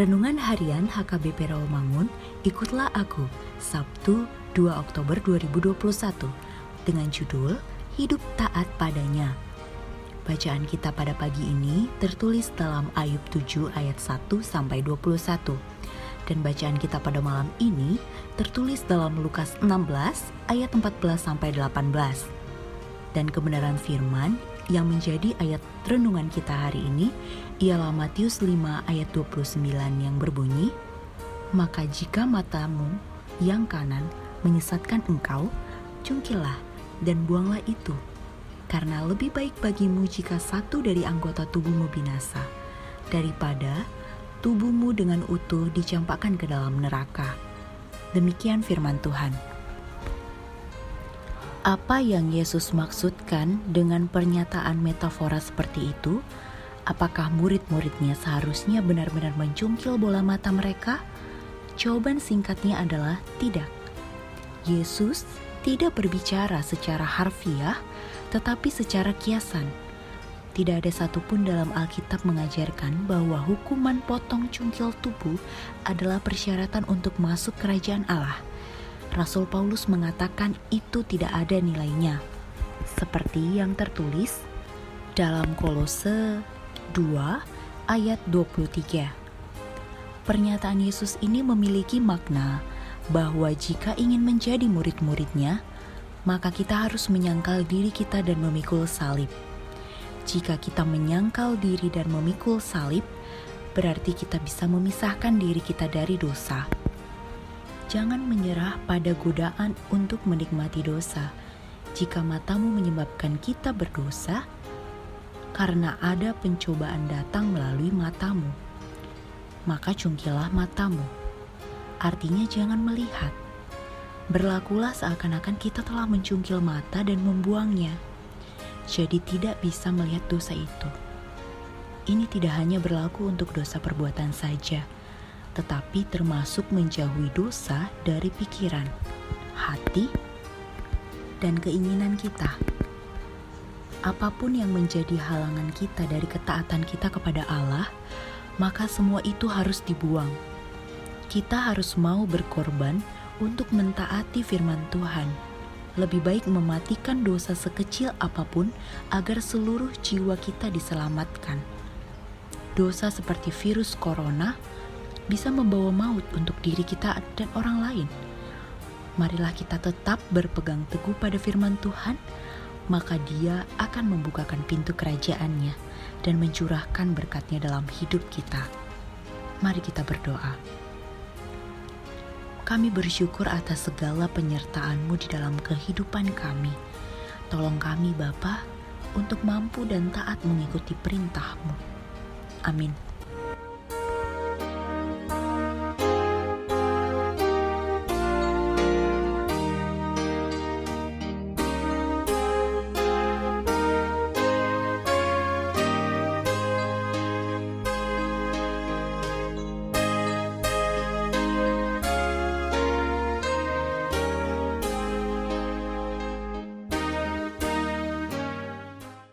Renungan Harian HKBP Rawamangun, ikutlah aku, Sabtu 2 Oktober 2021, dengan judul Hidup Taat Padanya. Bacaan kita pada pagi ini tertulis dalam Ayub 7 ayat 1 sampai 21. Dan bacaan kita pada malam ini tertulis dalam Lukas 16 ayat 14 sampai 18. Dan kebenaran firman yang menjadi ayat renungan kita hari ini ialah Matius 5 ayat 29 yang berbunyi, Maka jika matamu yang kanan menyesatkan engkau, cungkilah dan buanglah itu. Karena lebih baik bagimu jika satu dari anggota tubuhmu binasa, daripada tubuhmu dengan utuh dicampakkan ke dalam neraka. Demikian firman Tuhan. Apa yang Yesus maksudkan dengan pernyataan metafora seperti itu? Apakah murid-muridnya seharusnya benar-benar mencungkil bola mata mereka? Jawaban singkatnya adalah tidak. Yesus tidak berbicara secara harfiah, tetapi secara kiasan. Tidak ada satupun dalam Alkitab mengajarkan bahwa hukuman potong cungkil tubuh adalah persyaratan untuk masuk kerajaan Allah. Rasul Paulus mengatakan itu tidak ada nilainya. Seperti yang tertulis dalam Kolose 2 ayat 23. Pernyataan Yesus ini memiliki makna bahwa jika ingin menjadi murid-muridnya, maka kita harus menyangkal diri kita dan memikul salib. Jika kita menyangkal diri dan memikul salib, berarti kita bisa memisahkan diri kita dari dosa Jangan menyerah pada godaan untuk menikmati dosa. Jika matamu menyebabkan kita berdosa, karena ada pencobaan datang melalui matamu, maka cungkilah matamu. Artinya jangan melihat. Berlakulah seakan-akan kita telah mencungkil mata dan membuangnya. Jadi tidak bisa melihat dosa itu. Ini tidak hanya berlaku untuk dosa perbuatan saja, tetapi termasuk menjauhi dosa dari pikiran, hati, dan keinginan kita. Apa pun yang menjadi halangan kita dari ketaatan kita kepada Allah, maka semua itu harus dibuang. Kita harus mau berkorban untuk mentaati firman Tuhan. Lebih baik mematikan dosa sekecil apa pun agar seluruh jiwa kita diselamatkan. Dosa seperti virus corona bisa membawa maut untuk diri kita dan orang lain. Marilah kita tetap berpegang teguh pada firman Tuhan, maka Dia akan membukakan pintu kerajaannya dan mencurahkan berkatnya dalam hidup kita. Mari kita berdoa. Kami bersyukur atas segala penyertaan-Mu di dalam kehidupan kami. Tolong kami Bapa untuk mampu dan taat mengikuti perintah-Mu. Amin.